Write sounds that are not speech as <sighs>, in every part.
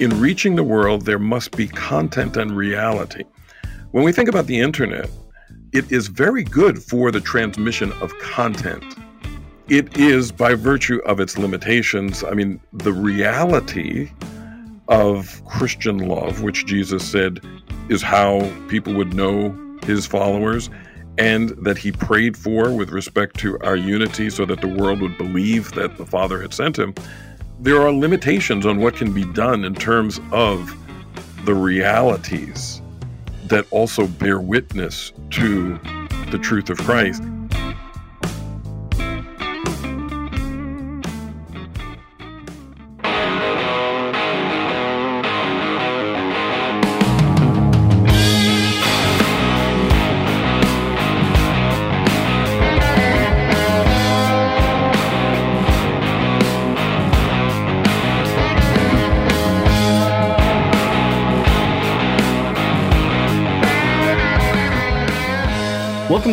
in reaching the world, there must be content and reality. When we think about the internet, it is very good for the transmission of content. It is, by virtue of its limitations, I mean, the reality of Christian love, which Jesus said is how people would know his followers, and that he prayed for with respect to our unity so that the world would believe that the Father had sent him. There are limitations on what can be done in terms of the realities that also bear witness to the truth of Christ.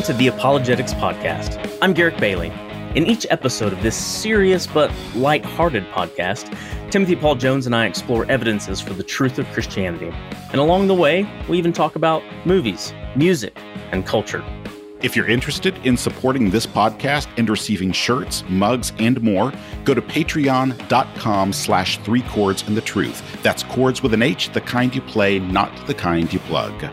To the Apologetics Podcast. I'm Garrick Bailey. In each episode of this serious but light-hearted podcast, Timothy Paul Jones and I explore evidences for the truth of Christianity. And along the way, we even talk about movies, music, and culture. If you're interested in supporting this podcast and receiving shirts, mugs, and more, go to patreon.com slash three chords and the truth. That's chords with an H, the kind you play, not the kind you plug.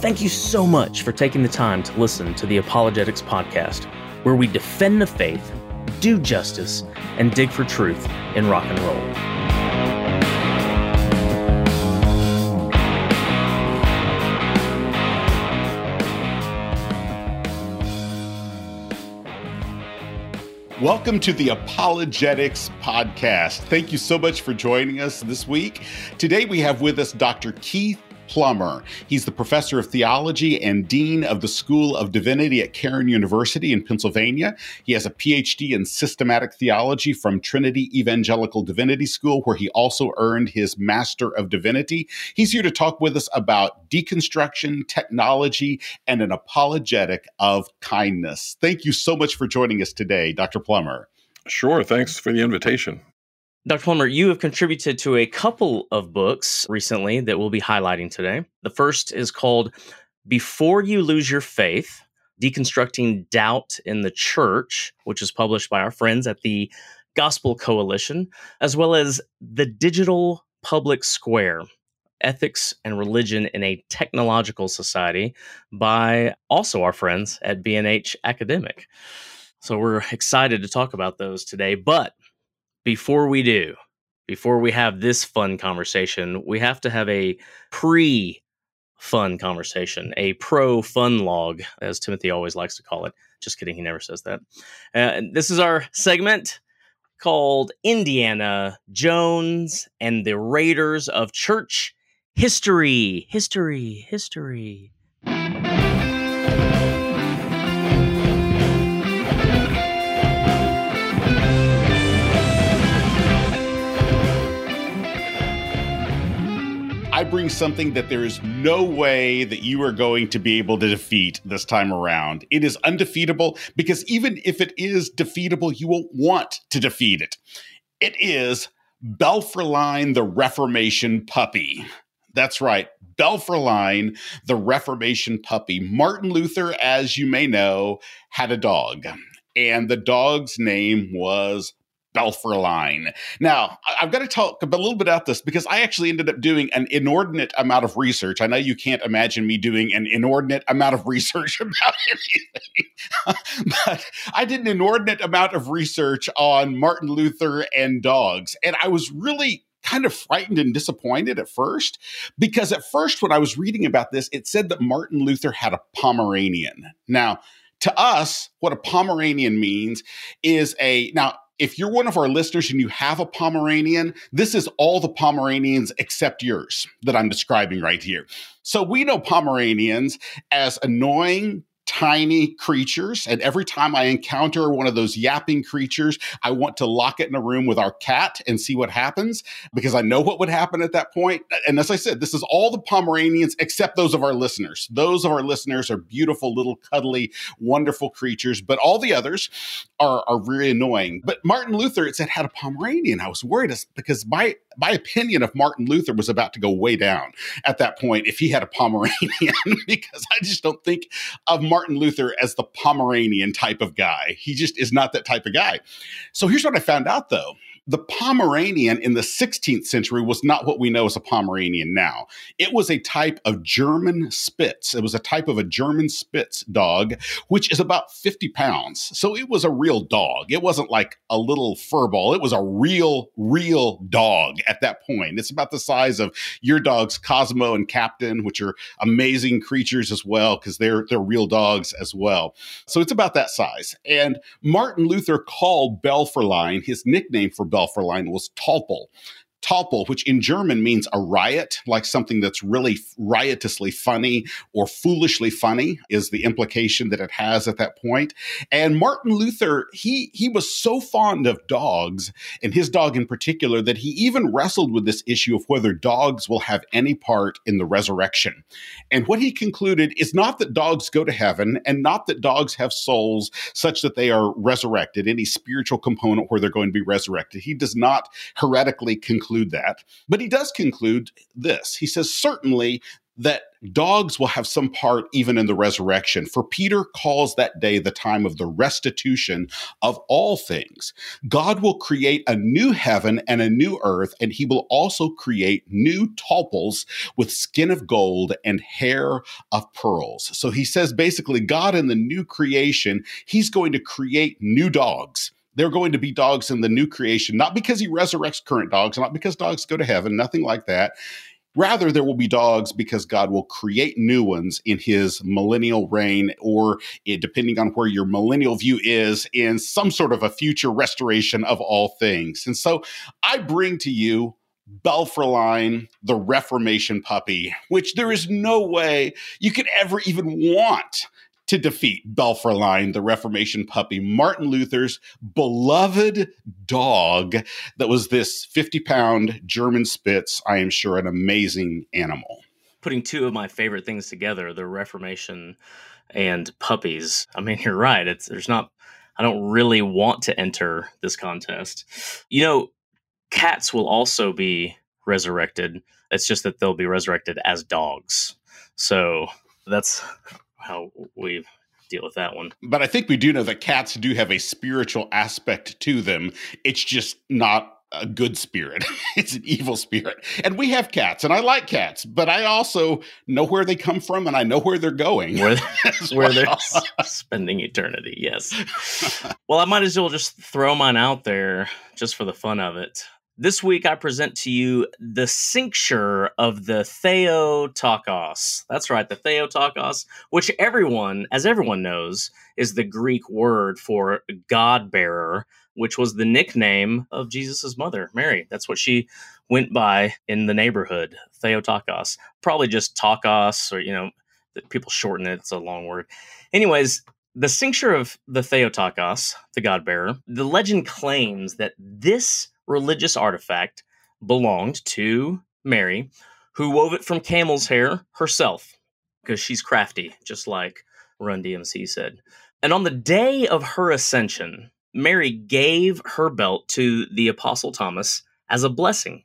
Thank you so much for taking the time to listen to the Apologetics Podcast, where we defend the faith, do justice, and dig for truth in rock and roll. Welcome to the Apologetics Podcast. Thank you so much for joining us this week. Today we have with us Dr. Keith Plummer. He's the professor of theology and dean of the School of Divinity at Cairn University in Pennsylvania. He has a PhD in systematic theology from Trinity Evangelical Divinity School, where he also earned his Master of Divinity. He's here to talk with us about deconstruction, technology, and an apologetic of kindness. Thank you so much for joining us today, Dr. Plummer. Sure. Thanks for the invitation. Dr. Plummer, you have contributed to a couple of books recently that we'll be highlighting today. The first is called Before You Lose Your Faith Deconstructing Doubt in the Church, which is published by our friends at the Gospel Coalition, as well as The Digital Public Square Ethics and Religion in a Technological Society by also our friends at B&H Academic. So we're excited to talk about those today. But before we do, before we have this fun conversation, we have to have a pre fun conversation, a pro fun log, as Timothy always likes to call it. Just kidding, he never says that. Uh, this is our segment called Indiana Jones and the Raiders of Church History. History, history. Bring something that there is no way that you are going to be able to defeat this time around. It is undefeatable because even if it is defeatable, you won't want to defeat it. It is Belferlein the Reformation Puppy. That's right, Belferlein the Reformation Puppy. Martin Luther, as you may know, had a dog, and the dog's name was Belferlein. Now, I've got to talk a little bit about this because I actually ended up doing an inordinate amount of research. I know you can't imagine me doing an inordinate amount of <laughs> research about anything, <laughs> but I did an inordinate amount of research on Martin Luther and dogs. And I was really kind of frightened and disappointed at first because at first, when I was reading about this, it said that Martin Luther had a Pomeranian. Now, to us, what a Pomeranian means is a now if you're one of our listeners and you have a Pomeranian, this is all the Pomeranians except yours that I'm describing right here. So we know Pomeranians as annoying, tiny creatures. And every time I encounter one of those yapping creatures, I want to lock it in a room with our cat and see what happens because I know what would happen at that point. And as I said, this is all the Pomeranians except those of our listeners. Those of our listeners are beautiful, little, cuddly, wonderful creatures, but all the others are, are really annoying. But Martin Luther, it said, had a Pomeranian. I was worried because my my opinion of Martin Luther was about to go way down at that point if he had a Pomeranian, <laughs> because I just don't think of Martin Luther as the Pomeranian type of guy. He just is not that type of guy. So here's what I found out though the Pomeranian in the 16th century was not what we know as a Pomeranian now. It was a type of German Spitz. It was a type of a German Spitz dog, which is about 50 pounds. So it was a real dog. It wasn't like a little furball. It was a real, real dog at that point. It's about the size of your dogs, Cosmo and Captain, which are amazing creatures as well, because they're they're real dogs as well. So it's about that size. And Martin Luther called Belferlein, his nickname for Belferlein was Tölpel. Tölpel, which in German means a riot, like something that's really riotously funny or foolishly funny, is the implication that it has at that point. And Martin Luther, he he was so fond of dogs, and his dog in particular, that he even wrestled with this issue of whether dogs will have any part in the resurrection. And what he concluded is not that dogs go to heaven, and not that dogs have souls such that they are resurrected, any spiritual component where they're going to be resurrected. He does not heretically conclude conclude that. But he does conclude this. He says, certainly that dogs will have some part even in the resurrection. For Peter calls that day the time of the restitution of all things. God will create a new heaven and a new earth, and he will also create new tölpels with skin of gold and hair of pearls. So he says basically, God in the new creation, he's going to create new dogs they're going to be dogs in the new creation, not because he resurrects current dogs, not because dogs go to heaven, nothing like that. Rather, there will be dogs because God will create new ones in his millennial reign, or it, depending on where your millennial view is, in some sort of a future restoration of all things. And so I bring to you Belferlein, the Reformation puppy, which there is no way you could ever even want to defeat Belferlein, the Reformation puppy, Martin Luther's beloved dog that was this 50 pound German Spitz. I am sure an amazing animal. Putting two of my favorite things together, the Reformation and puppies. I mean, you're right. It's there's not I don't really want to enter this contest. You know, cats will also be resurrected. It's just that they'll be resurrected as dogs. So that's how we deal with that one. But I think we do know that cats do have a spiritual aspect to them. It's just not a good spirit. <laughs> it's an evil spirit. And we have cats, and I like cats, but I also know where they come from and I know where they're going. Where, <laughs> <laughs> where they're spending eternity, yes. well, I might as well just throw mine out there just for the fun of it. This week, I present to you the cincture of the Theotokos. That's right, the Theotokos, which everyone, as everyone knows, is the Greek word for God bearer, which was the nickname of Jesus' mother, Mary. That's what she went by in the neighborhood, Theotokos. Probably just Tokos, or, you know, people shorten it, it's a long word. Anyways, the cincture of the Theotokos, the God bearer, the legend claims that this religious artifact belonged to Mary, who wove it from camel's hair herself, because she's crafty, just like Run DMC said. And on the day of her ascension, Mary gave her belt to the Apostle Thomas as a blessing.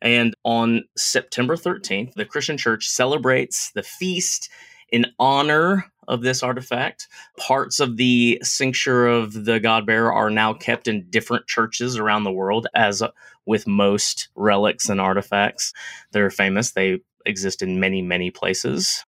And on September 13th, the Christian church celebrates the feast in honor of this artifact. Parts of the cincture of the God Bearer are now kept in different churches around the world, as with most relics and artifacts. They're famous, they exist in many, many places.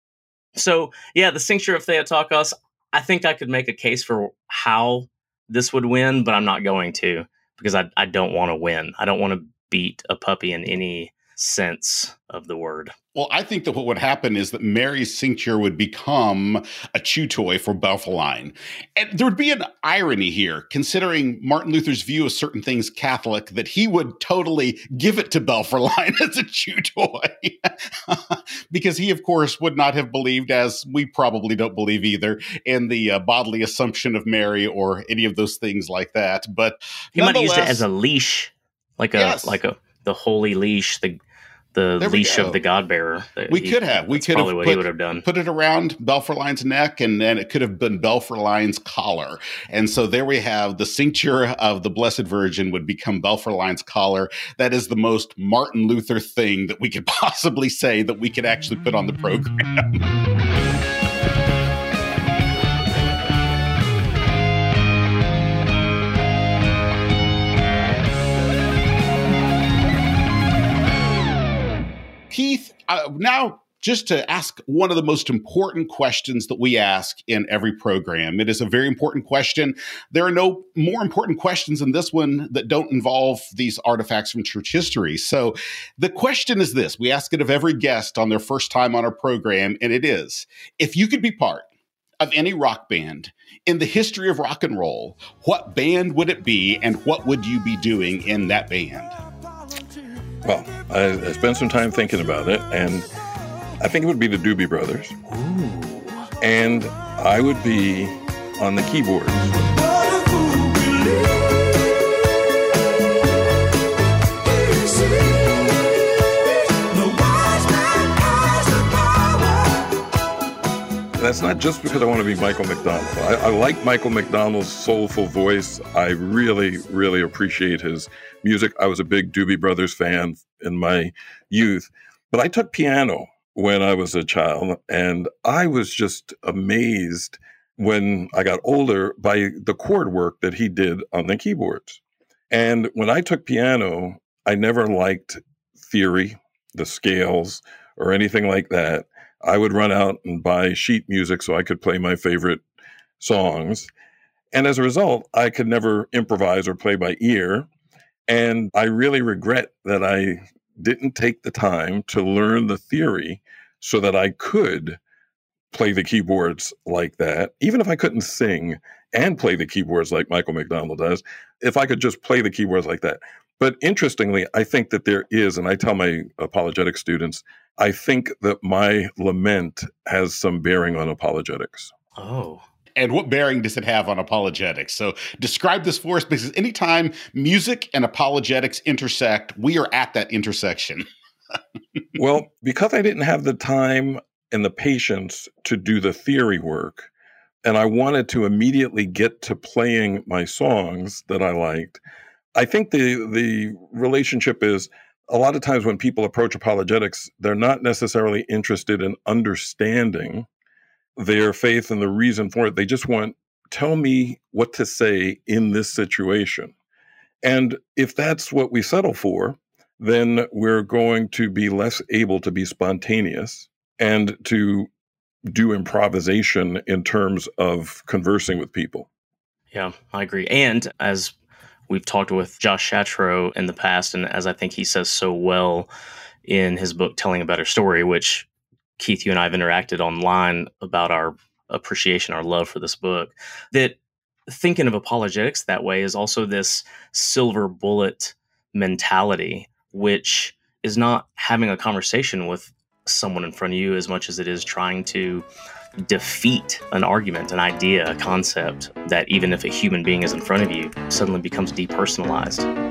So, yeah, the cincture of Theotokos, I think I could make a case for how this would win, but I'm not going to because I, I don't want to win. I don't want to beat a puppy in any sense of the word. Well, I think that what would happen is that Mary's cincture would become a chew toy for Belferlein. And there would be an irony here, considering Martin Luther's view of certain things Catholic, that he would totally give it to Belferlein <laughs> as a chew toy. <laughs> because he, of course, would not have believed, as we probably don't believe either, in the uh, bodily assumption of Mary or any of those things like that. But he might have used it as a leash, like a yes. like a the holy leash, the the there leash of the God bearer. We he, could have. We could probably have what put, he would have done. Put it around Belferlein's neck, and then it could have been Belferlein's collar. And so there we have the cincture of the Blessed Virgin would become Belferlein's collar. That is the most Martin Luther thing that we could <laughs> possibly say that we could actually put on the program. <laughs> Keith, uh, now just to ask one of the most important questions that we ask in every program. It is a very important question. There are no more important questions than this one that don't involve these artifacts from church history. So the question is this we ask it of every guest on their first time on our program, and it is if you could be part of any rock band in the history of rock and roll, what band would it be, and what would you be doing in that band? Well, I, I, spent some time thinking about it, and I think it would be the Doobie Brothers. Ooh. And I would be on the keyboards. That's not just because I want to be Michael McDonald. I, I, like Michael McDonald's soulful voice. I really, really appreciate his music. I was a big Doobie Brothers fan in my youth, but I took piano when I was a child, and I was just amazed when I got older by the chord work that he did on the keyboards. And when I took piano, I never liked theory, the scales, or anything like that. I would run out and buy sheet music so I could play my favorite songs. And as a result, I could never improvise or play by ear. And I really regret that I didn't take the time to learn the theory so that I could play the keyboards like that, even if I couldn't sing and play the keyboards like Michael McDonald does, if I could just play the keyboards like that. But interestingly, I think that there is, and I tell my apologetic students, I think that my lament has some bearing on apologetics. Oh. And what bearing does it have on apologetics? So describe this for us because anytime music and apologetics intersect, we are at that intersection. <laughs> well, because I didn't have the time and the patience to do the theory work, and I wanted to immediately get to playing my songs that I liked, I think the the relationship is a lot of times when people approach apologetics, they're not necessarily interested in understanding their faith and the reason for it. They just want, tell me what to say in this situation. And if that's what we settle for, then we're going to be less able to be spontaneous and to do improvisation in terms of conversing with people. Yeah, I agree. And as We've talked with Josh Chatraw in the past, and as I think he says so well in his book, Telling a Better Story, which Keith, you and I have interacted online about our appreciation, our love for this book, that thinking of apologetics that way is also this silver bullet mentality, which is not having a conversation with someone in front of you as much as it is trying to defeat an argument, an idea, a concept that even if a human being is in front of you, suddenly becomes depersonalized.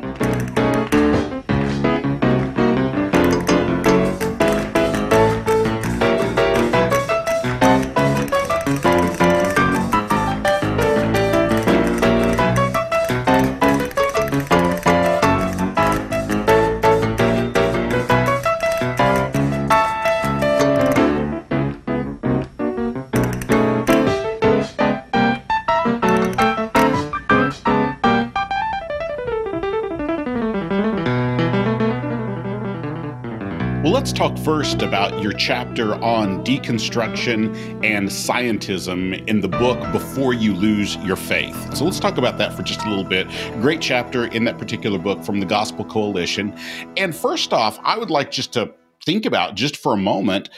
Talk first about your chapter on deconstruction and scientism in the book Before You Lose Your Faith. So let's talk about that for just a little bit. Great chapter in that particular book from the Gospel Coalition. And first off, I would like just to think about just for a moment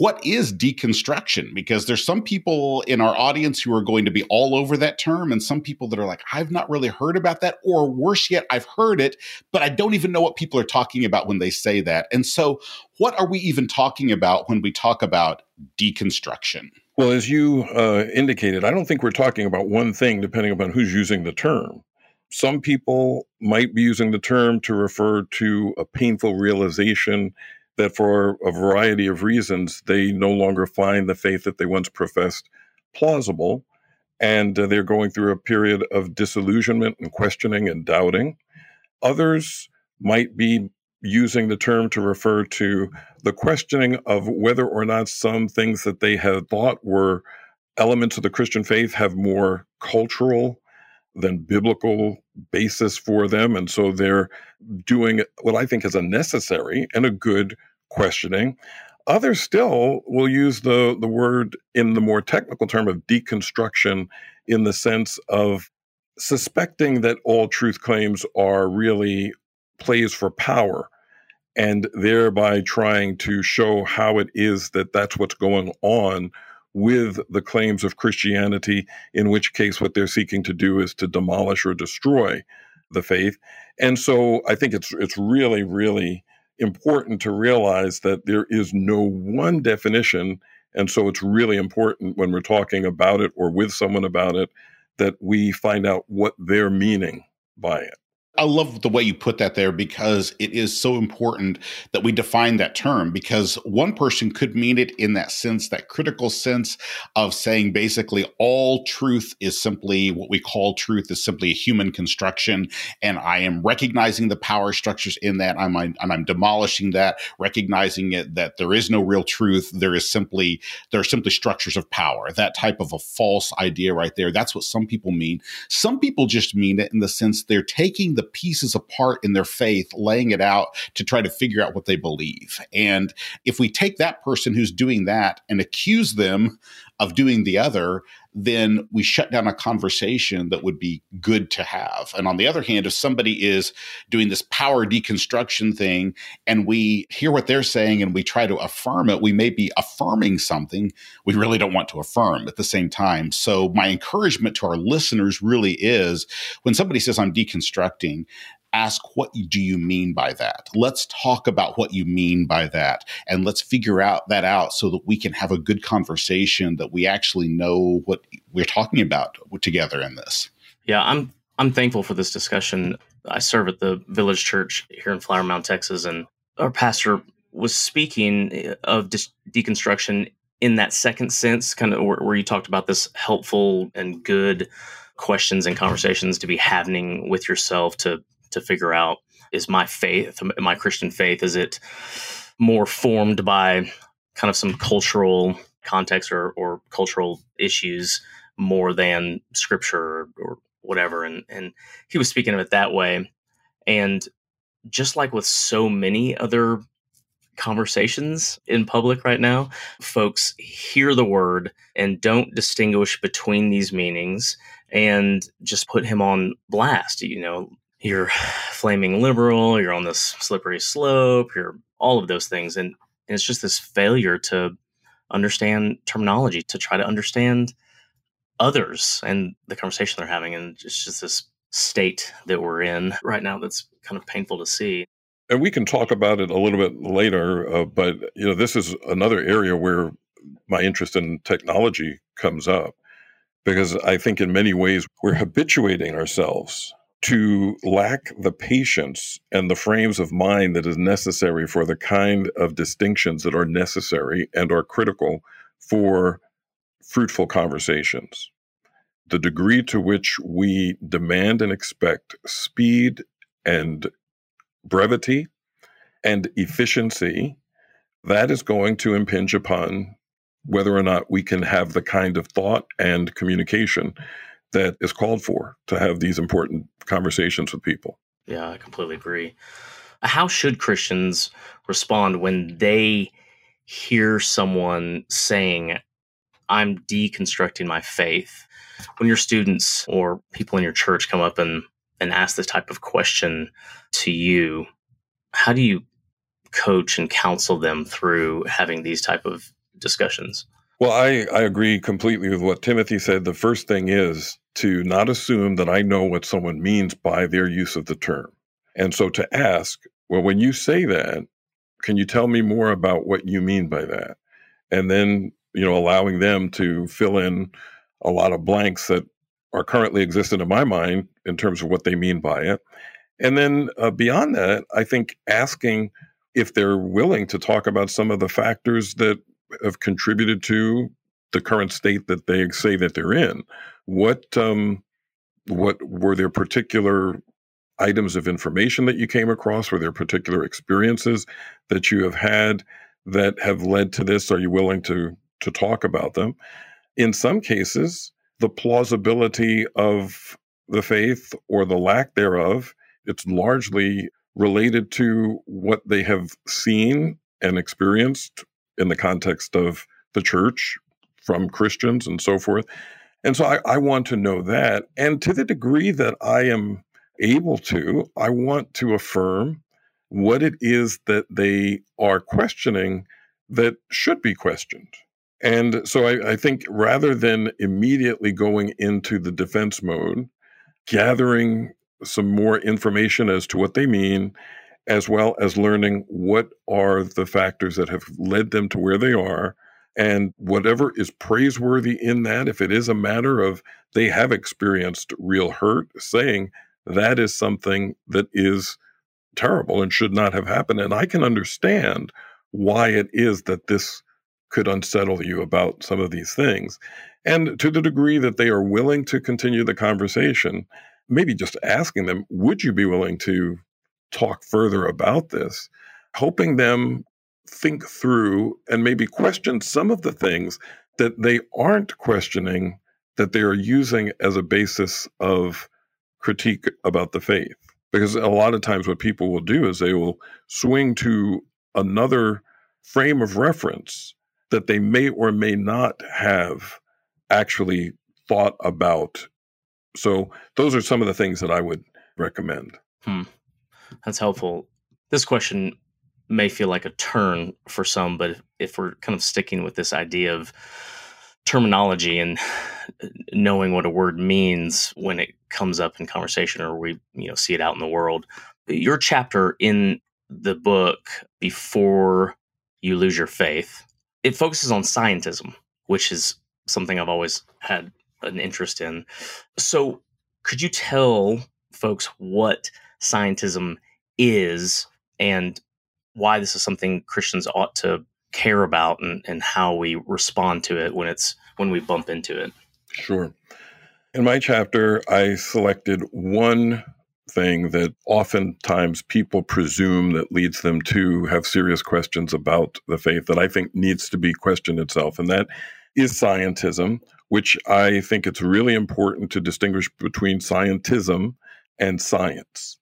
what is deconstruction? Because there's some people in our audience who are going to be all over that term, and some people that are like, I've not really heard about that, or worse yet, I've heard it, but I don't even know what people are talking about when they say that. And so, what are we even talking about when we talk about deconstruction? Well, as you uh, indicated, I don't think we're talking about one thing depending upon who's using the term. Some people might be using the term to refer to a painful realization that for a variety of reasons, they no longer find the faith that they once professed plausible. And uh, they're going through a period of disillusionment and questioning and doubting. Others might be using the term to refer to the questioning of whether or not some things that they had thought were elements of the Christian faith have more cultural than biblical basis for them. And so they're doing what I think is a necessary and a good questioning. Others still will use the, the word in the more technical term of deconstruction in the sense of suspecting that all truth claims are really plays for power and thereby trying to show how it is that that's what's going on with the claims of Christianity, in which case what they're seeking to do is to demolish or destroy the faith. And so I think it's it's really, really important to realize that there is no one definition. And so it's really important when we're talking about it or with someone about it that we find out what they're meaning by it. I love the way you put that there because it is so important that we define that term because one person could mean it in that sense, that critical sense of saying basically all truth is simply what we call truth is simply a human construction. And I am recognizing the power structures in that. I'm, and I'm demolishing that, recognizing it that there is no real truth. There is simply, there are simply structures of power. That type of a false idea right there. That's what some people mean. Some people just mean it in the sense they're taking the pieces apart in their faith, laying it out to try to figure out what they believe. And if we take that person who's doing that and accuse them of doing the other, then we shut down a conversation that would be good to have. And on the other hand, if somebody is doing this power deconstruction thing and we hear what they're saying and we try to affirm it, we may be affirming something we really don't want to affirm at the same time. So, my encouragement to our listeners really is when somebody says, I'm deconstructing, ask what do you mean by that? Let's talk about what you mean by that and let's figure out that out so that we can have a good conversation that we actually know what we're talking about together in this. Yeah i'm i'm thankful for this discussion. I serve at the village church here in flower mound texas and our pastor was speaking uh, of de- deconstruction in that second sense kind of where, where you talked about this helpful and good questions and conversations to be having with yourself to to figure out is my faith, my Christian faith, is it more formed by kind of some cultural context or, or cultural issues more than scripture or, whatever? And, and he was speaking of it that way. And just like with so many other conversations in public right now, folks hear the word and don't distinguish between these meanings and just put him on blast. You know, you're flaming liberal, you're on this slippery slope, you're all of those things. And, and it's just this failure to understand terminology, to try to understand others and the conversation they're having. And it's just this state that we're in right now that's kind of painful to see. And we can talk about it a little bit later, uh, but you know, this is another area where my interest in technology comes up because I think in many ways we're habituating ourselves to lack the patience and the frames of mind that is necessary for the kind of distinctions that are necessary and are critical for fruitful conversations. The degree to which we demand and expect speed and brevity and efficiency, that is going to impinge upon whether or not we can have the kind of thought and communication that is called for to have these important conversations with people. Yeah, I completely agree. How should Christians respond when they hear someone saying, I'm deconstructing my faith? When your students or people in your church come up and, and ask this type of question to you, how do you coach and counsel them through having these type of discussions? Well, I, I agree completely with what Timothy said. The first thing is to not assume that I know what someone means by their use of the term. And so to ask, well, when you say that, can you tell me more about what you mean by that? And then, you know, allowing them to fill in a lot of blanks that are currently existent in my mind in terms of what they mean by it. And then uh, beyond that, I think asking if they're willing to talk about some of the factors that have contributed to the current state that they say that they're in. What um, what were there particular items of information that you came across? Were there particular experiences that you have had that have led to this? Are you willing to to talk about them? In some cases, the plausibility of the faith or the lack thereof, it's largely related to what they have seen and experienced in the context of the church from Christians and so forth. And so I, I, want to know that. And to the degree that I am able to, I want to affirm what it is that they are questioning that should be questioned. And so I, I think rather than immediately going into the defense mode, gathering some more information as to what they mean, as well as learning what are the factors that have led them to where they are. And whatever is praiseworthy in that, if it is a matter of they have experienced real hurt, saying that is something that is terrible and should not have happened. And I can understand why it is that this could unsettle you about some of these things. And to the degree that they are willing to continue the conversation, maybe just asking them, would you be willing to talk further about this? Helping them think through and maybe question some of the things that they aren't questioning that they are using as a basis of critique about the faith. Because a lot of times, what people will do is they will swing to another frame of reference that they may or may not have actually thought about. So, those are some of the things that I would recommend. Hmm. That's helpful. This question may feel like a turn for some, but if we're kind of sticking with this idea of terminology and <sighs> knowing what a word means when it comes up in conversation or we you know see it out in the world your chapter in the book before you lose your faith it focuses on scientism which is something i've always had an interest in so could you tell folks what scientism is and why this is something christians ought to care about and, and how we respond to it when it's when we bump into it Sure. In my chapter, I selected one thing that oftentimes people presume that leads them to have serious questions about the faith that I think needs to be questioned itself. And that is scientism, which I think it's really important to distinguish between scientism and science.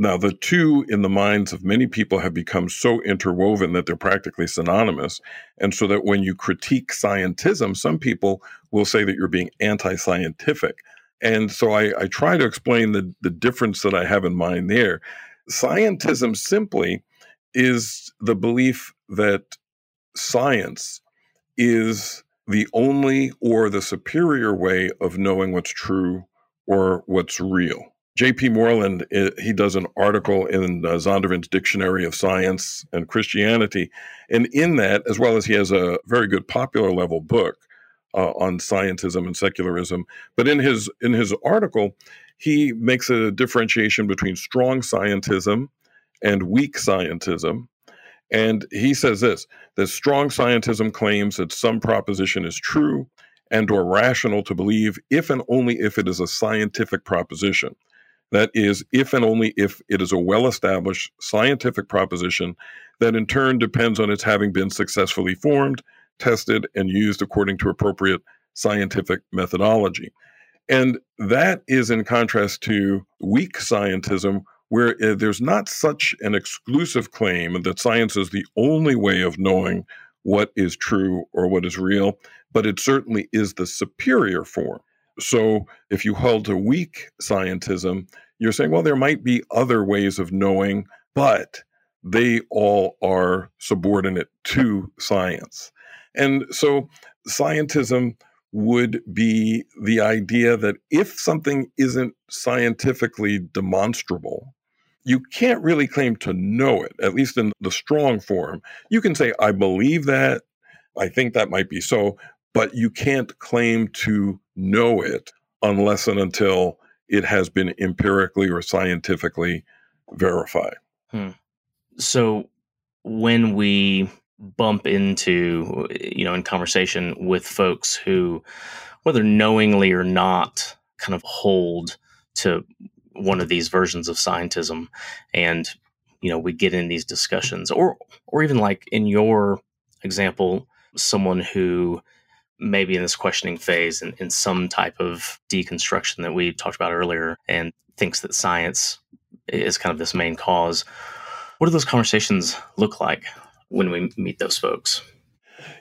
Now, the two in the minds of many people have become so interwoven that they're practically synonymous. And so that when you critique scientism, some people will say that you're being anti scientific. And so I, I, try to explain the, the difference that I have in mind there. Scientism simply is the belief that science is the only or the superior way of knowing what's true or what's real. J.P. Moreland, he does an article in uh, Zondervan's Dictionary of Science and Christianity. And in that, as well as he has a very good popular level book uh, on scientism and secularism, but in his in his article, he makes a differentiation between strong scientism and weak scientism. And he says this that strong scientism claims that some proposition is true and or rational to believe if and only if it is a scientific proposition. That is, if and only if it is a well established scientific proposition that in turn depends on its having been successfully formed, tested, and used according to appropriate scientific methodology. And that is in contrast to weak scientism, where uh, there's not such an exclusive claim that science is the only way of knowing what is true or what is real, but it certainly is the superior form. So if you hold to weak scientism, you're saying, well, there might be other ways of knowing, but they all are subordinate to science. And so scientism would be the idea that if something isn't scientifically demonstrable, you can't really claim to know it, at least in the strong form. You can say, I believe that, I think that might be so, but you can't claim to know it unless and until it has been empirically or scientifically verified. Hmm. So when we bump into, you know, in conversation with folks who, whether knowingly or not, kind of hold to one of these versions of scientism and you know we get in these discussions or or even like in your example someone who may be in this questioning phase in, in some type of deconstruction that we talked about earlier and thinks that science is kind of this main cause what do those conversations look like when we meet those folks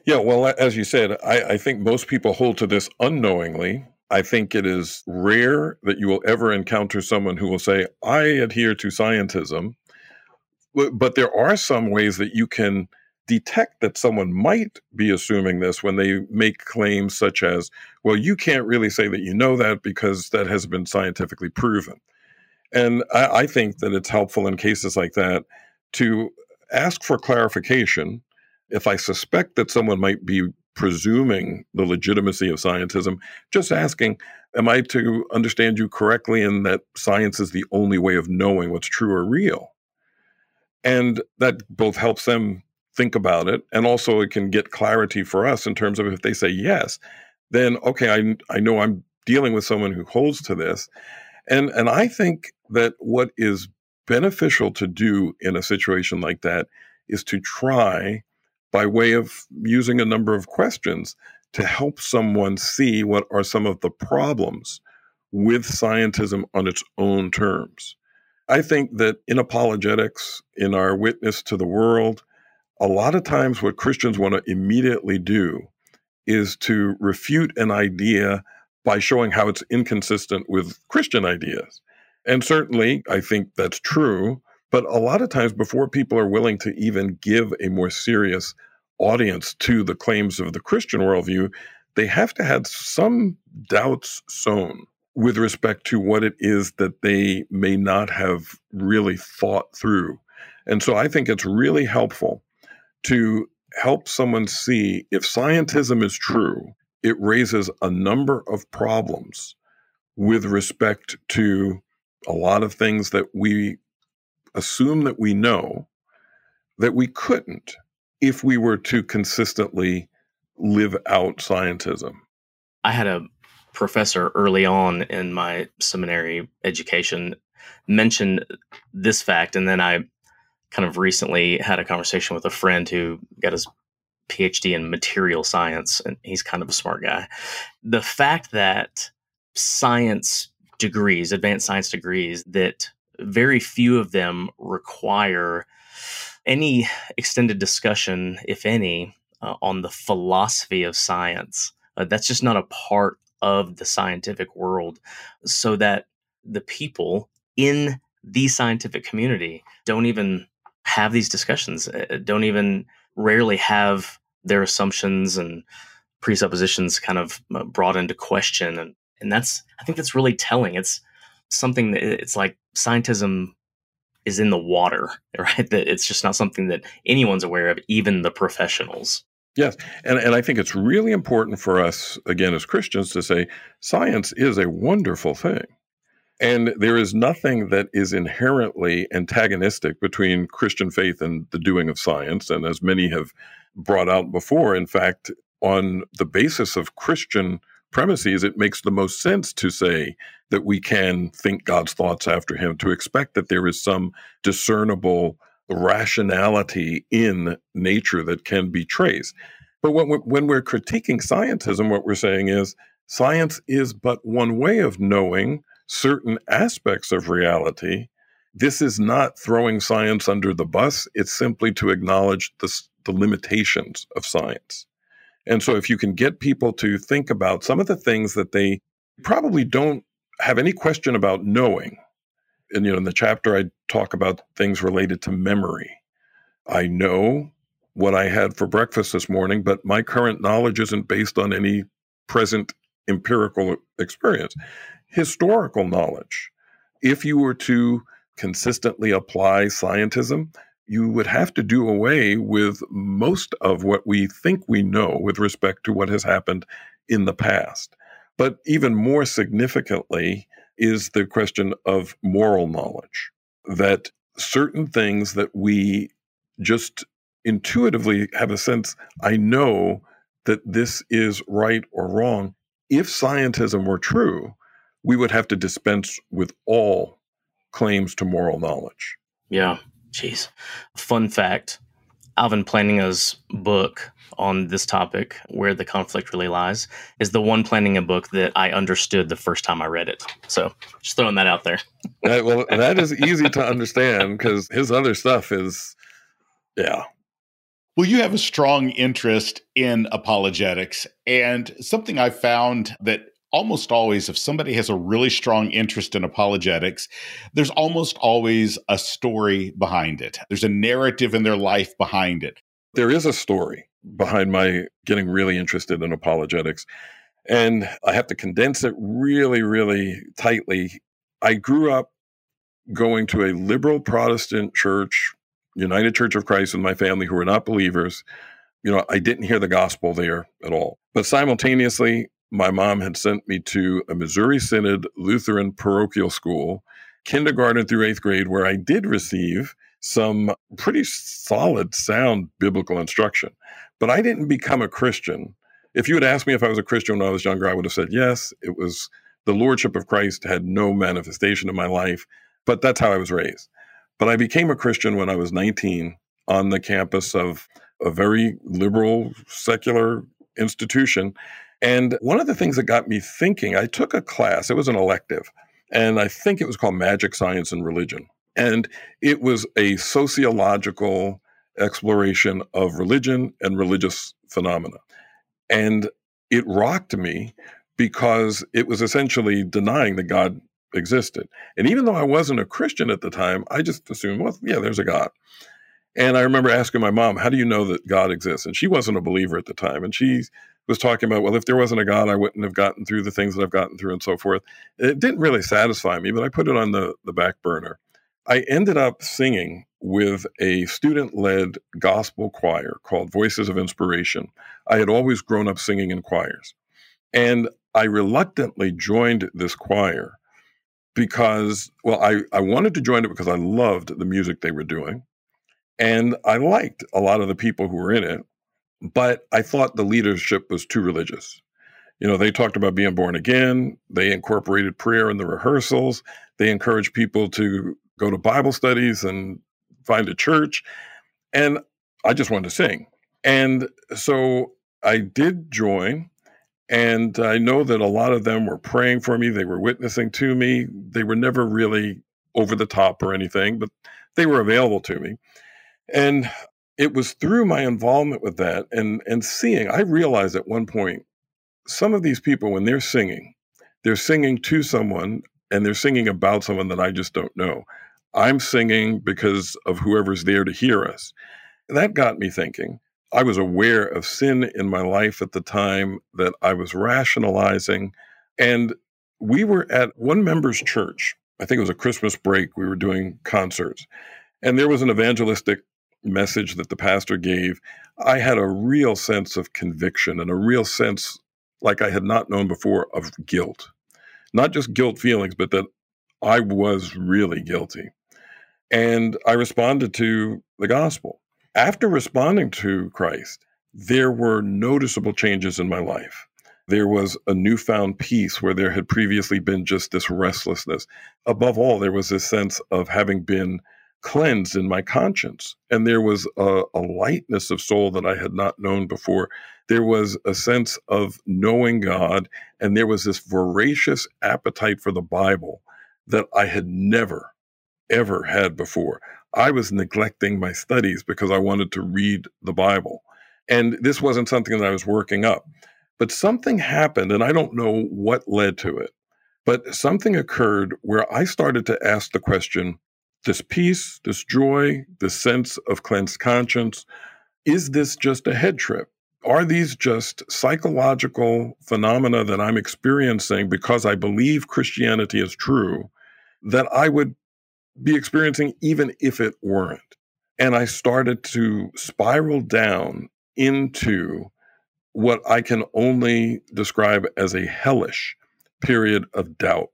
yeah well as you said I, I think most people hold to this unknowingly I think it is rare that you will ever encounter someone who will say, I adhere to scientism. But there are some ways that you can detect that someone might be assuming this when they make claims such as, well, you can't really say that you know that because that has been scientifically proven. And I, I think that it's helpful in cases like that to ask for clarification. If I suspect that someone might be presuming the legitimacy of scientism, just asking, am I to understand you correctly in that science is the only way of knowing what's true or real? And that both helps them think about it and also it can get clarity for us in terms of if they say yes, then okay, I, I know I'm dealing with someone who holds to this. And and I think that what is beneficial to do in a situation like that is to try by way of using a number of questions to help someone see what are some of the problems with scientism on its own terms. I think that in apologetics, in our witness to the world, a lot of times what Christians want to immediately do is to refute an idea by showing how it's inconsistent with Christian ideas. And certainly, I think that's true. But a lot of times, before people are willing to even give a more serious audience to the claims of the Christian worldview, they have to have some doubts sown with respect to what it is that they may not have really thought through. And so I think it's really helpful to help someone see if scientism is true, it raises a number of problems with respect to a lot of things that we assume that we know that we couldn't if we were to consistently live out scientism. I had a professor early on in my seminary education mention this fact, and then I kind of recently had a conversation with a friend who got his PhD in material science, and he's kind of a smart guy. The fact that science degrees, advanced science degrees, that very few of them require any extended discussion, if any, uh, on the philosophy of science. Uh, that's just not a part of the scientific world, so that the people in the scientific community don't even have these discussions, uh, don't even rarely have their assumptions and presuppositions kind of uh, brought into question. And, and that's, I think that's really telling. It's something that it's like scientism is in the water, <laughs> right? That it's just not something that anyone's aware of, even the professionals. Yes. And, and I think it's really important for us, again, as Christians, to say science is a wonderful thing. And there is nothing that is inherently antagonistic between Christian faith and the doing of science. And as many have brought out before, in fact, on the basis of Christian premises, it makes the most sense to say that we can think God's thoughts after Him, to expect that there is some discernible rationality in nature that can be traced. But when we're, critiquing scientism, what we're saying is science is but one way of knowing certain aspects of reality. This is not throwing science under the bus, it's simply to acknowledge the, the limitations of science. And so, if you can get people to think about some of the things that they probably don't have any question about knowing, and you know, in the chapter, I talk about things related to memory. I know what I had for breakfast this morning, but my current knowledge isn't based on any present empirical experience. Historical knowledge. If you were to consistently apply scientism, you would have to do away with most of what we think we know with respect to what has happened in the past. But even more significantly is the question of moral knowledge that certain things that we just intuitively have a sense I know that this is right or wrong. If scientism were true, we would have to dispense with all claims to moral knowledge. Yeah. Jeez. Fun fact Alvin Plantinga's book on this topic, Where the Conflict Really Lies, is the one Plantinga book that I understood the first time I read it. So just throwing that out there. <laughs> that, well, that is easy to understand because his other stuff is, yeah. Well, you have a strong interest in apologetics. And something I found that almost always, if somebody has a really strong interest in apologetics, there's almost always a story behind it. There's a narrative in their life behind it. There is a story behind my getting really interested in apologetics. And I have to condense it really, really tightly. I grew up going to a liberal Protestant church, United Church of Christ, with my family who were not believers. You know, I didn't hear the gospel there at all. But simultaneously, my mom had sent me to a Missouri Synod Lutheran parochial school, kindergarten through eighth grade, where I did receive some pretty solid, sound biblical instruction. But I didn't become a Christian. If you had asked me if I was a Christian when I was younger, I would have said yes. It was the Lordship of Christ had no manifestation in my life, but that's how I was raised. But I became a Christian when I was 19 on the campus of a very liberal, secular institution and one of the things that got me thinking, I took a class, it was an elective, and I think it was called Magic Science and Religion. And it was a sociological exploration of religion and religious phenomena. And it rocked me because it was essentially denying that God existed. And even though I wasn't a Christian at the time, I just assumed, well, yeah, there's a God. And I remember asking my mom, how do you know that God exists? And she wasn't a believer at the time. And she was talking about, well, if there wasn't a God, I wouldn't have gotten through the things that I've gotten through and so forth. It didn't really satisfy me, but I put it on the, the back burner. I ended up singing with a student led gospel choir called Voices of Inspiration. I had always grown up singing in choirs. And I reluctantly joined this choir because, well, I, I wanted to join it because I loved the music they were doing. And I liked a lot of the people who were in it. But I thought the leadership was too religious. You know, they talked about being born again. They incorporated prayer in the rehearsals. They encouraged people to go to Bible studies and find a church. And I just wanted to sing. And so I did join. And I know that a lot of them were praying for me. They were witnessing to me. They were never really over the top or anything, but they were available to me. And it was through my involvement with that and and seeing i realized at one point some of these people when they're singing they're singing to someone and they're singing about someone that i just don't know. I'm singing because of whoever's there to hear us. That got me thinking. I was aware of sin in my life at the time that i was rationalizing and we were at one member's church. I think it was a christmas break. We were doing concerts and there was an evangelistic message that the pastor gave, I had a real sense of conviction and a real sense, like I had not known before, of guilt. Not just guilt feelings, but that I was really guilty. And I responded to the gospel. After responding to Christ, there were noticeable changes in my life. There was a newfound peace where there had previously been just this restlessness. Above all, there was this sense of having been cleansed in my conscience. And there was a, a, lightness of soul that I had not known before. There was a sense of knowing God, and there was this voracious appetite for the Bible that I had never, ever had before. I was neglecting my studies because I wanted to read the Bible. And this wasn't something that I was working up. But something happened, and I don't know what led to it. But something occurred where I started to ask the question this peace, this joy, this sense of cleansed conscience, is this just a head trip? Are these just psychological phenomena that I'm experiencing because I believe Christianity is true that I would be experiencing even if it weren't? And I started to spiral down into what I can only describe as a hellish period of doubt.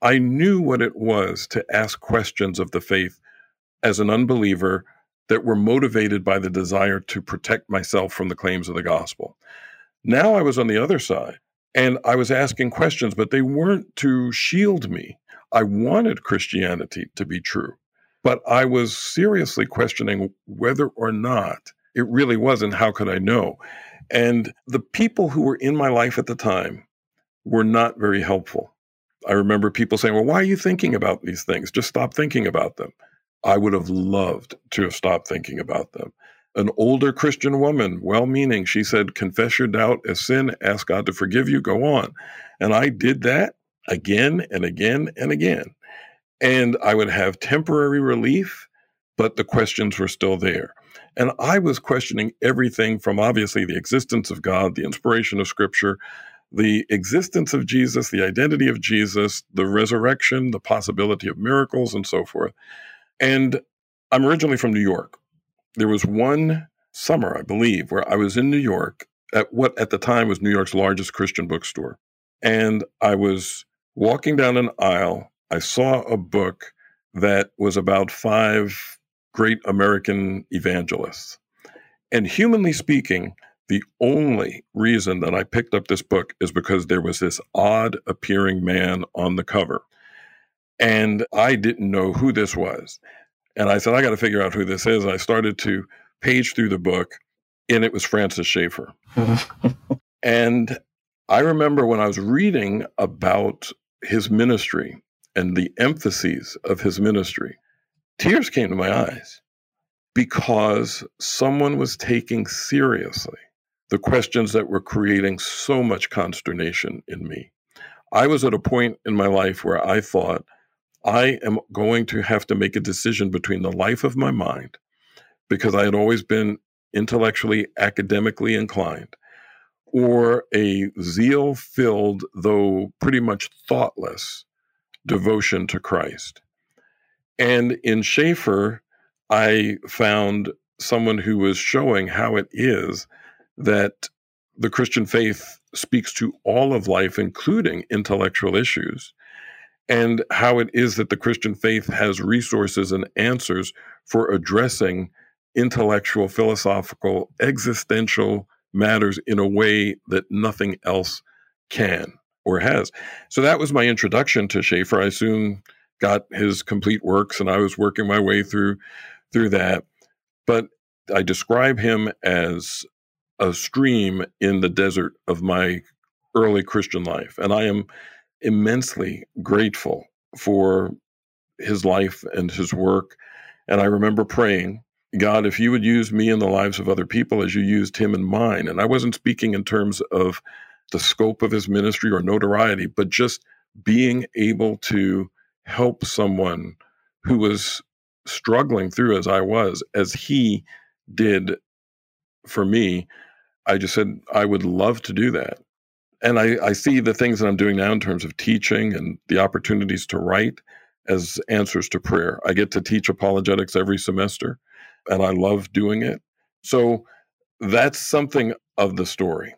I knew what it was to ask questions of the faith as an unbeliever that were motivated by the desire to protect myself from the claims of the gospel. Now I was on the other side and I was asking questions, but they weren't to shield me. I wanted Christianity to be true, but I was seriously questioning whether or not it really was, and how could I know? And the people who were in my life at the time were not very helpful. I remember people saying, Well, why are you thinking about these things? Just stop thinking about them. I would have loved to have stopped thinking about them. An older Christian woman, well meaning, she said, Confess your doubt as sin, ask God to forgive you, go on. And I did that again and again and again. And I would have temporary relief, but the questions were still there. And I was questioning everything from obviously the existence of God, the inspiration of Scripture, the existence of Jesus, the identity of Jesus, the resurrection, the possibility of miracles, and so forth. And I'm originally from New York. There was one summer, I believe, where I was in New York at what at the time was New York's largest Christian bookstore. And I was walking down an aisle. I saw a book that was about five great American evangelists. And humanly speaking, the only reason that I picked up this book is because there was this odd appearing man on the cover. And I didn't know who this was. And I said, I got to figure out who this is. I started to page through the book, and it was Francis Schaeffer. <laughs> and I remember when I was reading about his ministry and the emphases of his ministry, tears came to my eyes because someone was taking seriously the questions that were creating so much consternation in me. I was at a point in my life where I thought, I am going to have to make a decision between the life of my mind, because I had always been intellectually, academically inclined, or a zeal filled, though pretty much thoughtless, devotion to Christ. And in Schaeffer, I found someone who was showing how it is that the Christian faith speaks to all of life, including intellectual issues, and how it is that the Christian faith has resources and answers for addressing intellectual, philosophical, existential matters in a way that nothing else can or has. So that was my introduction to Schaeffer. I soon got his complete works and I was working my way through through that. But I describe him as a stream in the desert of my early Christian life. And I am immensely grateful for his life and his work. And I remember praying, God, if you would use me in the lives of other people as you used him in mine. And I wasn't speaking in terms of the scope of his ministry or notoriety, but just being able to help someone who was struggling through as I was, as he did for me I just said, I would love to do that. And I, I see the things that I'm doing now in terms of teaching and the opportunities to write as answers to prayer. I get to teach apologetics every semester, and I love doing it. So that's something of the story.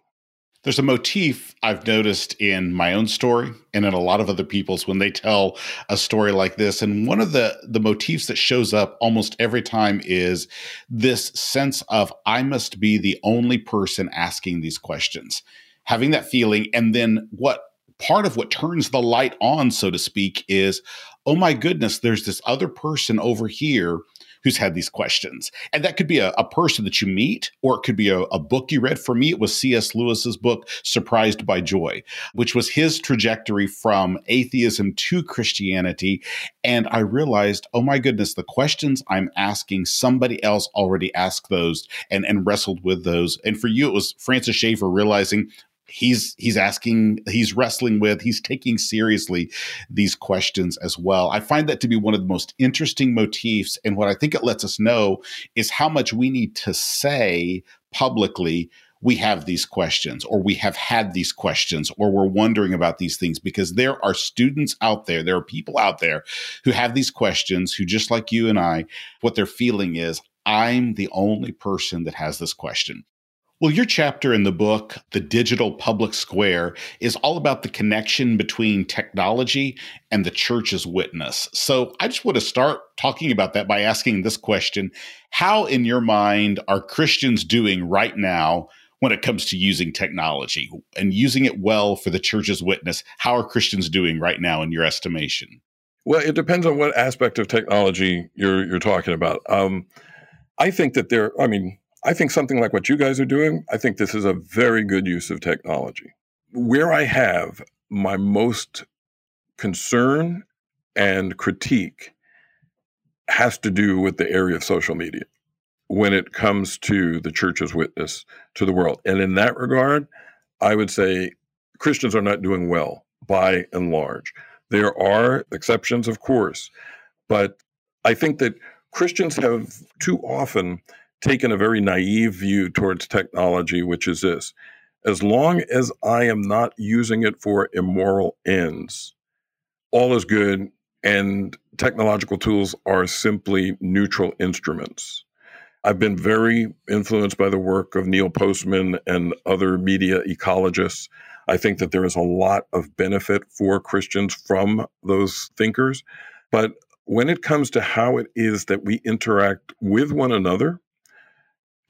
There's a motif I've noticed in my own story and in a lot of other people's when they tell a story like this. And one of the, the motifs that shows up almost every time is this sense of I must be the only person asking these questions, having that feeling. And then what part of what turns the light on, so to speak, is oh my goodness, there's this other person over here who's had these questions. And that could be a, a person that you meet, or it could be a, a book you read. For me, it was C.S. Lewis's book, Surprised by Joy, which was his trajectory from atheism to Christianity. And I realized, oh my goodness, the questions I'm asking, somebody else already asked those and, and wrestled with those. And for you, it was Francis Schaeffer realizing, he's he's asking he's wrestling with he's taking seriously these questions as well. I find that to be one of the most interesting motifs and what i think it lets us know is how much we need to say publicly we have these questions or we have had these questions or we're wondering about these things because there are students out there there are people out there who have these questions who just like you and i what they're feeling is i'm the only person that has this question Well, your chapter in the book, The Digital Public Square, is all about the connection between technology and the church's witness. So I just want to start talking about that by asking this question How, in your mind, are Christians doing right now when it comes to using technology and using it well for the church's witness? How are Christians doing right now, in your estimation? Well, it depends on what aspect of technology you're you're talking about. Um, I think that there. I mean, I think something like what you guys are doing, I think this is a very good use of technology. Where I have my most concern and critique has to do with the area of social media when it comes to the church's witness to the world. And in that regard, I would say Christians are not doing well by and large. There are exceptions, of course, but I think that Christians have too often taken a very naive view towards technology, which is this as long as I am not using it for immoral ends, all is good, and technological tools are simply neutral instruments. I've been very influenced by the work of Neil Postman and other media ecologists. I think that there is a lot of benefit for Christians from those thinkers. But when it comes to how it is that we interact with one another,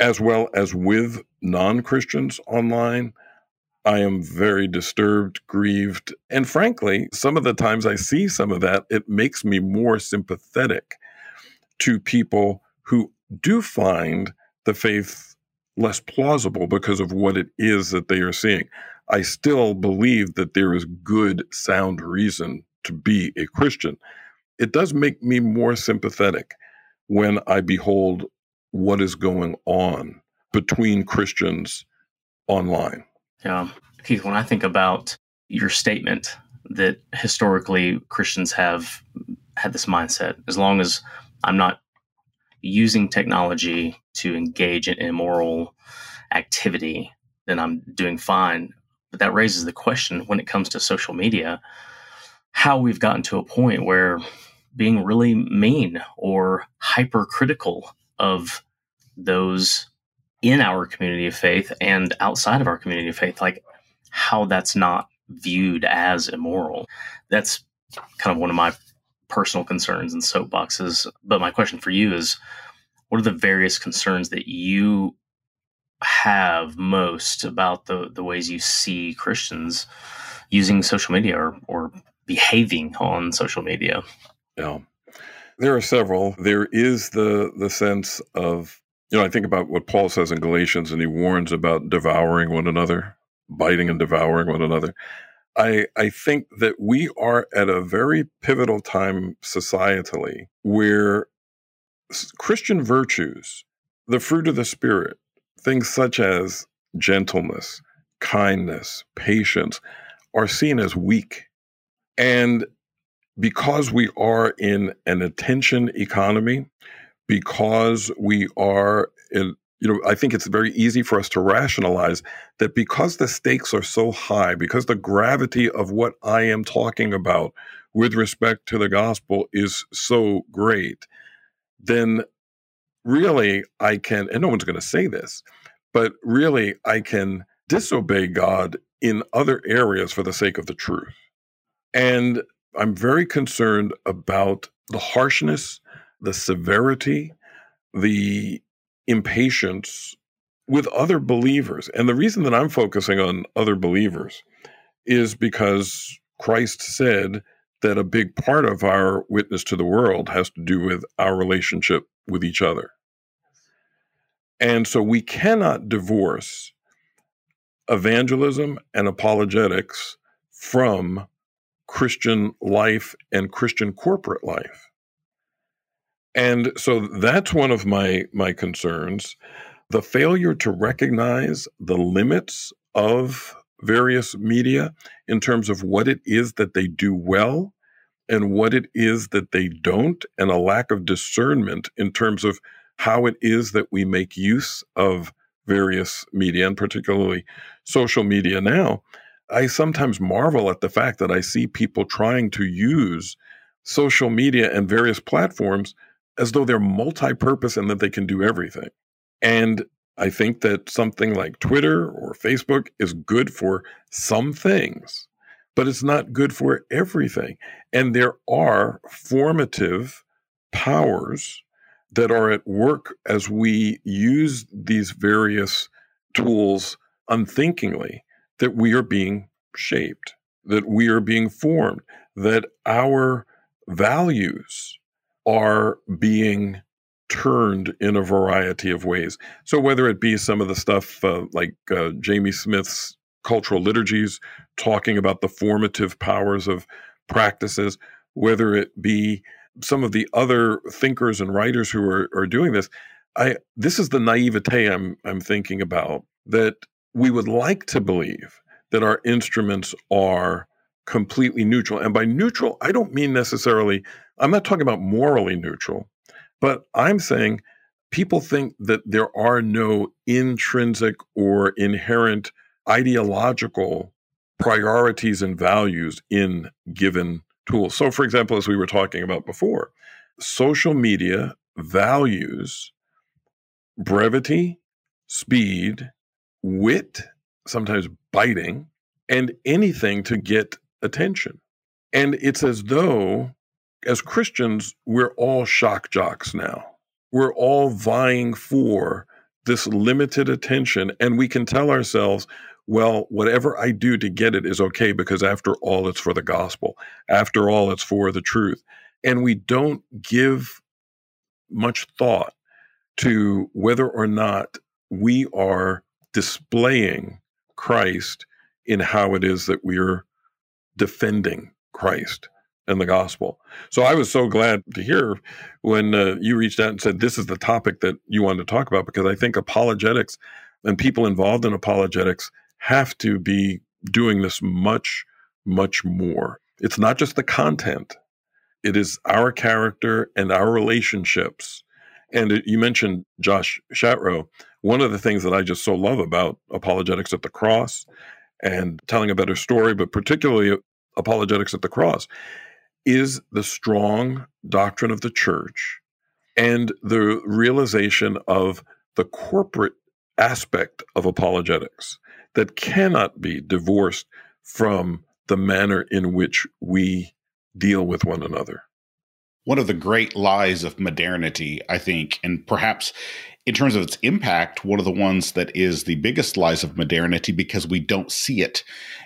as well as with non Christians online. I am very disturbed, grieved, and frankly, some of the times I see some of that, it makes me more sympathetic to people who do find the faith less plausible because of what it is that they are seeing. I still believe that there is good, sound reason to be a Christian. It does make me more sympathetic when I behold what is going on between Christians online. Yeah. Keith, when I think about your statement that historically Christians have had this mindset, as long as I'm not using technology to engage in immoral activity, then I'm doing fine. But that raises the question when it comes to social media, how we've gotten to a point where being really mean or hypercritical of those in our community of faith and outside of our community of faith, like how that's not viewed as immoral. That's kind of one of my personal concerns and soapboxes. But my question for you is what are the various concerns that you have most about the, the ways you see Christians using social media or, or behaving on social media? Yeah. There are several. There is the the sense of you know, I think about what Paul says in Galatians, and he warns about devouring one another, biting and devouring one another. I, I think that we are at a very pivotal time societally where Christian virtues, the fruit of the Spirit, things such as gentleness, kindness, patience, are seen as weak. And because we are in an attention economy, because we are you know, I think it's very easy for us to rationalize that because the stakes are so high, because the gravity of what I am talking about with respect to the gospel is so great, then really I can, and no one's going to say this, but really I can disobey God in other areas for the sake of the truth. And I'm very concerned about the harshness the severity, the impatience with other believers. And the reason that I'm focusing on other believers is because Christ said that a big part of our witness to the world has to do with our relationship with each other. And so we cannot divorce evangelism and apologetics from Christian life and Christian corporate life. And so that's one of my my concerns, the failure to recognize the limits of various media in terms of what it is that they do well and what it is that they don't and a lack of discernment in terms of how it is that we make use of various media and particularly social media now i sometimes marvel at the fact that i see people trying to use social media and various platforms as though they're multi-purpose and that they can do everything. And I think that something like Twitter or Facebook is good for some things, but it's not good for everything. And there are formative powers that are at work as we use these various tools unthinkingly that we are being shaped, that we are being formed, that our values are being turned in a variety of ways. So, whether it be some of the stuff uh, like uh, Jamie Smith's cultural liturgies talking about the formative powers of practices, whether it be some of the other thinkers and writers who are, are doing this, I this is the naivete I'm I'm thinking about that we would like to believe that our instruments are completely neutral. And by neutral, I don't mean necessarily, I'm not talking about morally neutral, but I'm saying people think that there are no intrinsic or inherent ideological priorities and values in given tools. So, for example, as we were talking about before, social media values brevity, speed, wit, sometimes biting, and anything to get attention. And it's as though, as Christians, we're all shock jocks now. We're all vying for this limited attention, and we can tell ourselves, well, whatever I do to get it is okay because after all, it's for the gospel. After all, it's for the truth. And we don't give much thought to whether or not we are displaying Christ in how it is that we are defending Christ and the gospel. So I was so glad to hear when uh, you reached out and said this is the topic that you wanted to talk about because I think apologetics and people involved in apologetics have to be doing this much, much more. It's not just the content, it is our character and our relationships. And you mentioned Josh Chatraw. One of the things that I just so love about apologetics at the cross and telling a better story, but particularly apologetics at the cross, is the strong doctrine of the church and the realization of the corporate aspect of apologetics that cannot be divorced from the manner in which we deal with one another. One of the great lies of modernity, I think, and perhaps in terms of its impact, one of the ones that is the biggest lies of modernity because we don't see it,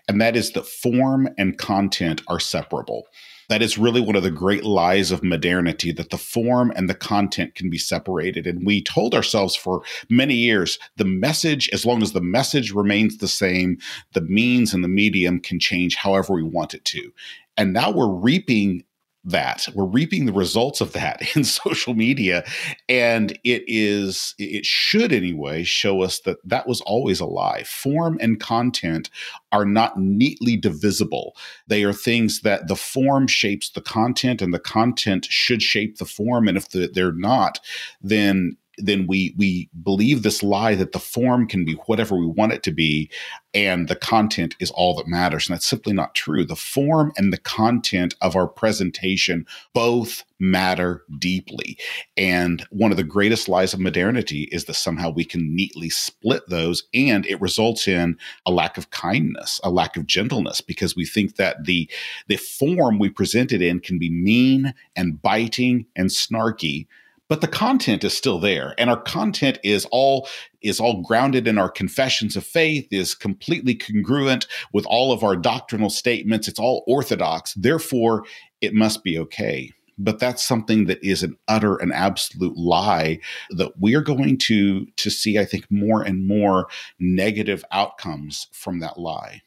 and that is that form and content are separable. That is really one of the great lies of modernity that the form and the content can be separated. And we told ourselves for many years the message, as long as the message remains the same, the means and the medium can change however we want it to. And now we're reaping that. We're reaping the results of that <laughs> in social media and it is it should anyway show us that that was always a lie. Form and content are not neatly divisible. They are things that the form shapes the content and the content should shape the form and if the, they're not then then we we believe this lie that the form can be whatever we want it to be and the content is all that matters. And that's simply not true. The form and the content of our presentation both matter deeply. And one of the greatest lies of modernity is that somehow we can neatly split those and it results in a lack of kindness a lack of gentleness because we think that the the form we present it in can be mean and biting and snarky but the content is still there and our content is all is all grounded in our confessions of faith is completely congruent with all of our doctrinal statements. It's all orthodox. Therefore it must be okay. But that's something that is an utter and absolute lie that we are going to to see i think more and more negative outcomes from that lie.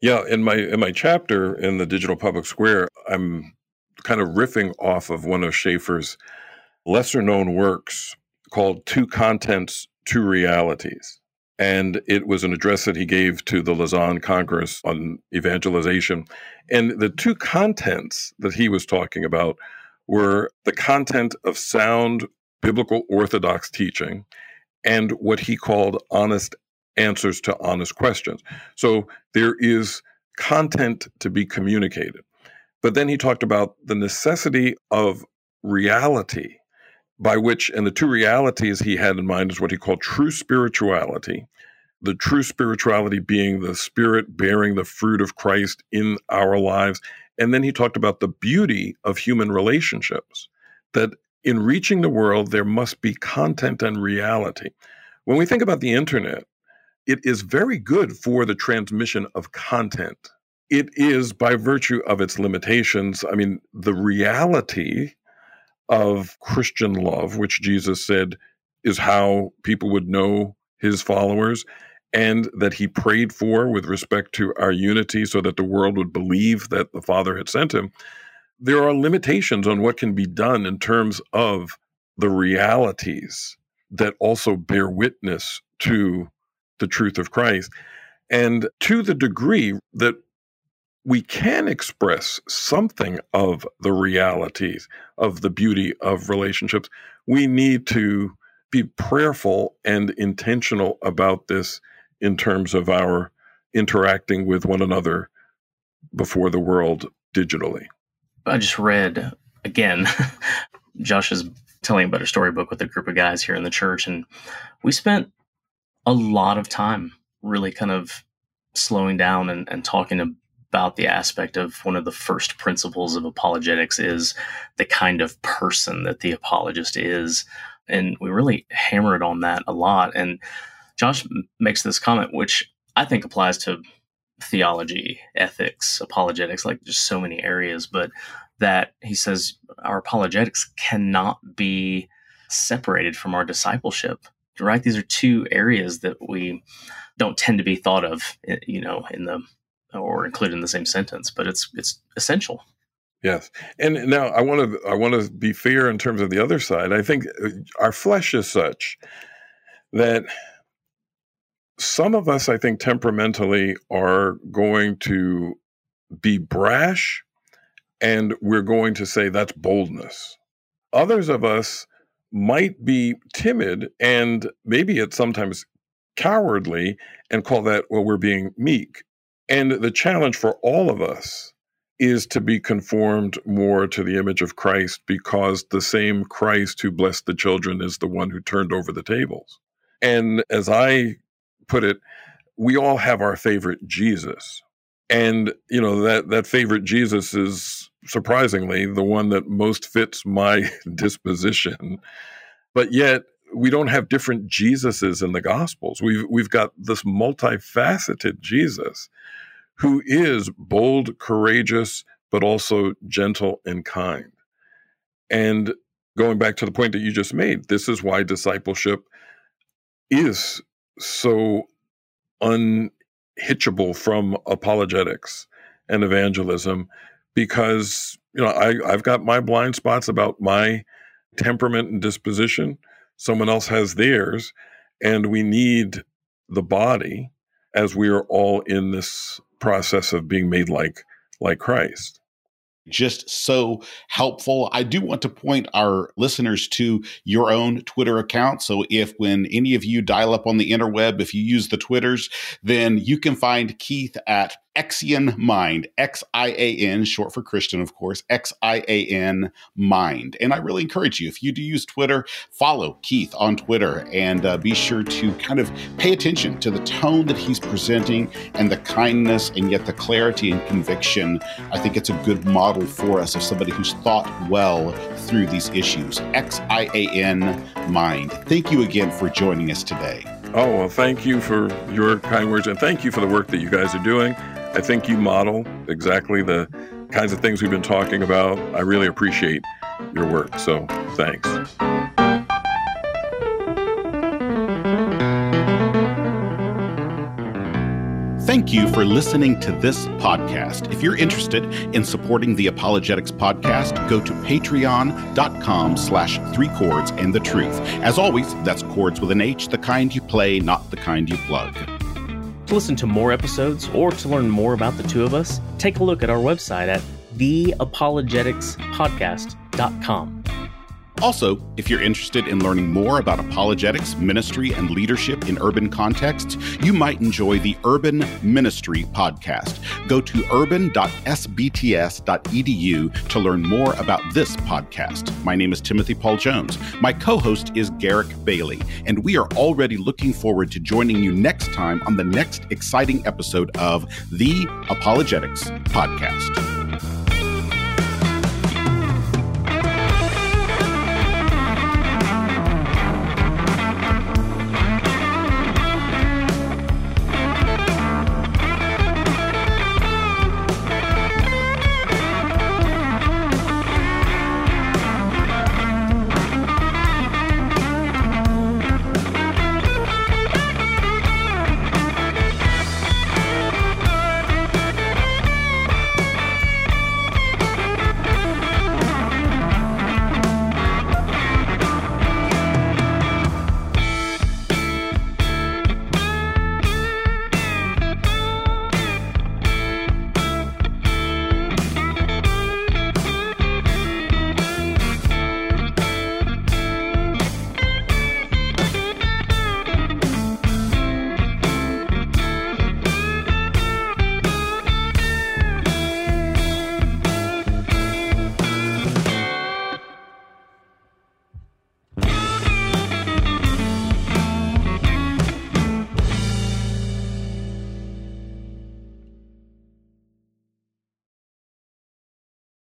Yeah in my in my chapter in the digital public square i'm kind of riffing off of one of schaeffer's lesser known works called Two Contents, Two Realities. And it was an address that he gave to the Lausanne Congress on evangelization. And the two contents that he was talking about were the content of sound biblical orthodox teaching and what he called honest answers to honest questions. So there is content to be communicated. But then he talked about the necessity of reality by which, and the two realities he had in mind is what he called true spirituality. The true spirituality being the spirit bearing the fruit of Christ in our lives. And then he talked about the beauty of human relationships, that in reaching the world, there must be content and reality. When we think about the internet, it is very good for the transmission of content. It is, by virtue of its limitations, I mean, the reality of Christian love, which Jesus said is how people would know his followers, and that he prayed for with respect to our unity so that the world would believe that the Father had sent him. There are limitations on what can be done in terms of the realities that also bear witness to the truth of Christ. And to the degree that we can express something of the realities of the beauty of relationships, we need to be prayerful and intentional about this in terms of our interacting with one another before the world digitally. I just read again, <laughs> Josh is telling about a storybook with a group of guys here in the church, and we spent a lot of time really kind of slowing down and, and talking about the aspect of one of the first principles of apologetics is the kind of person that the apologist is. And we really hammered on that a lot. And Josh makes this comment, which I think applies to theology, ethics, apologetics, like just so many areas, but that he says our apologetics cannot be separated from our discipleship right? These are two areas that we don't tend to be thought of, eh, you know, in the or included in the same sentence, but it's it's essential. Yes, and now I want to I want to be fair in terms of the other side. I think uh, our flesh is such that some of us, I think, temperamentally are going to be brash, and we're going to say that's boldness. Others of us might be timid and maybe it's sometimes cowardly and call that, well, we're being meek. And the challenge for all of us is to be conformed more to the image of Christ because the same Christ who blessed the children is the one who turned over the tables. And as I put it, we all have our favorite Jesus. And you know that that favorite Jesus is surprisingly the one that most fits my <laughs> disposition. But yet we don't have different Jesuses in the Gospels. We've we've got this multifaceted Jesus who is bold, courageous, but also gentle and kind. And going back to the point that you just made, this is why discipleship is so unhitchable from apologetics and evangelism because you know I, I've got my blind spots about my temperament and disposition. Someone else has theirs, and we need the body as we are all in this process of being made like like Christ just so helpful. I do want to point our listeners to your own Twitter account. So if when any of you dial up on the interweb, if you use the Twitters, then you can find Keith at Xian Mind, X I A N, short for Christian, of course, X I A N Mind. And I really encourage you, if you do use Twitter, follow Keith on Twitter and uh, be sure to kind of pay attention to the tone that he's presenting and the kindness and yet the clarity and conviction. I think it's a good model for us of somebody who's thought well through these issues. X I A N Mind. Thank you again for joining us today. Oh, well, thank you for your kind words and thank you for the work that you guys are doing. I think you model exactly the kinds of things we've been talking about. I really appreciate your work. So thanks. Thank you for listening to this podcast. If you're interested in supporting the Apologetics Podcast, go to patreon.com slash three chords and the truth. As always, that's chords with an H, the kind you play, not the kind you plug. To listen to more episodes or to learn more about the two of us, take a look at our website at theapologeticspodcast.com. Also, if you're interested in learning more about apologetics, ministry, and leadership in urban contexts, you might enjoy the Urban Ministry podcast. Go to urban.sbts.edu to learn more about this podcast. My name is Timothy Paul Jones. My co host is Garrick Bailey, and we are already looking forward to joining you next time on the next exciting episode of the Apologetics Podcast.